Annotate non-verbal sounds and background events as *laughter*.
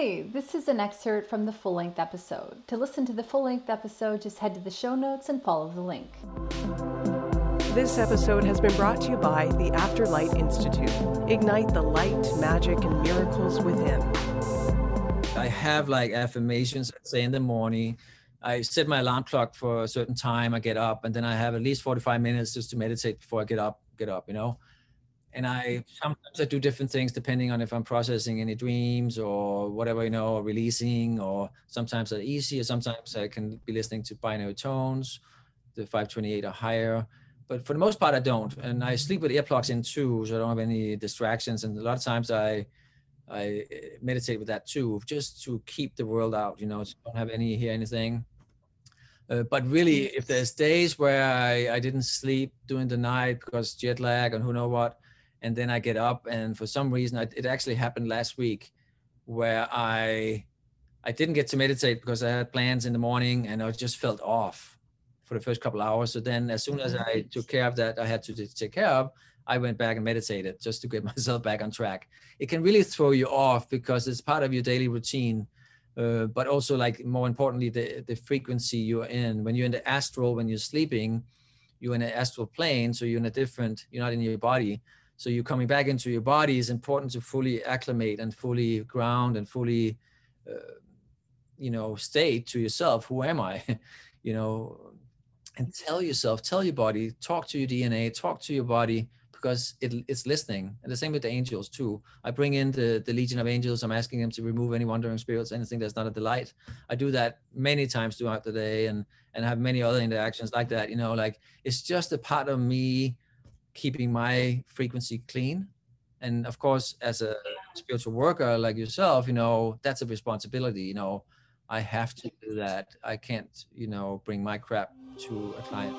Hey, this is an excerpt from the full length episode. To listen to the full length episode, just head to the show notes and follow the link. This episode has been brought to you by the Afterlight Institute. Ignite the light, magic, and miracles within. I have like affirmations, say in the morning. I set my alarm clock for a certain time. I get up, and then I have at least 45 minutes just to meditate before I get up. Get up, you know. And I sometimes I do different things depending on if I'm processing any dreams or whatever, you know, or releasing. Or sometimes they're easy, or sometimes I can be listening to binary tones, the 528 or higher but for the most part, I don't. And I sleep with earplugs in too, so I don't have any distractions. And a lot of times I I eh, meditate with that too, just to keep the world out. You know, so don't have any hear anything. Uh, but really, if there's days where I, I didn't sleep during the night because jet lag and who know what, and then I get up and for some reason I, it actually happened last week where I I didn't get to meditate because I had plans in the morning and I just felt off for the first couple hours. So then, as soon as I took care of that, I had to take care of. I went back and meditated just to get *laughs* myself back on track. It can really throw you off because it's part of your daily routine, uh, but also like more importantly, the the frequency you're in. When you're in the astral, when you're sleeping, you're in an astral plane, so you're in a different. You're not in your body. So you're coming back into your body. It's important to fully acclimate and fully ground and fully, uh, you know, state to yourself. Who am I? *laughs* you know, and tell yourself, tell your body, talk to your DNA, talk to your body because it, it's listening. And the same with the angels too. I bring in the, the legion of angels. I'm asking them to remove any wandering spirits, anything that's not a delight. I do that many times throughout the day and and have many other interactions like that. You know, like it's just a part of me keeping my frequency clean. And of course, as a spiritual worker like yourself, you know, that's a responsibility. You know, I have to do that. I can't, you know, bring my crap to a client.